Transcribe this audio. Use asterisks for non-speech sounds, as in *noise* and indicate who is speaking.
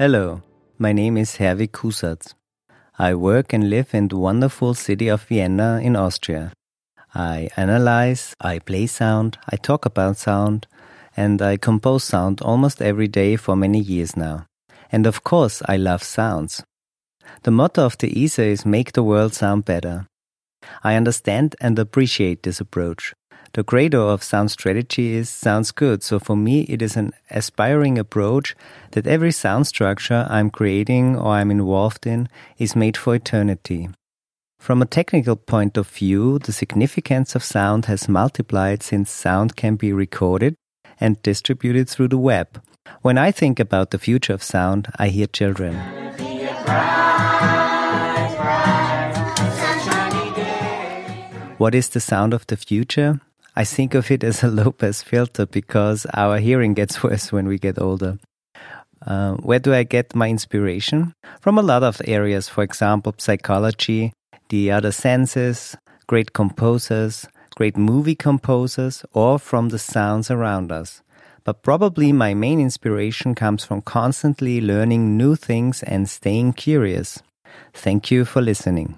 Speaker 1: Hello, my name is Herwig Kusatz. I work and live in the wonderful city of Vienna in Austria. I analyze, I play sound, I talk about sound, and I compose sound almost every day for many years now. And of course, I love sounds. The motto of the ISA is Make the World Sound Better. I understand and appreciate this approach. The credo of sound strategy is sounds good, so for me it is an aspiring approach that every sound structure I'm creating or I'm involved in is made for eternity. From a technical point of view, the significance of sound has multiplied since sound can be recorded and distributed through the web. When I think about the future of sound, I hear children. What is the sound of the future? I think of it as a *laughs* low pass filter because our hearing gets *laughs* worse when we get older. Uh, where do I get my inspiration? From a lot of areas, for example, psychology, the other senses, great composers, great movie composers, or from the sounds around us. But probably my main inspiration comes from constantly learning new things and staying curious. Thank you for listening.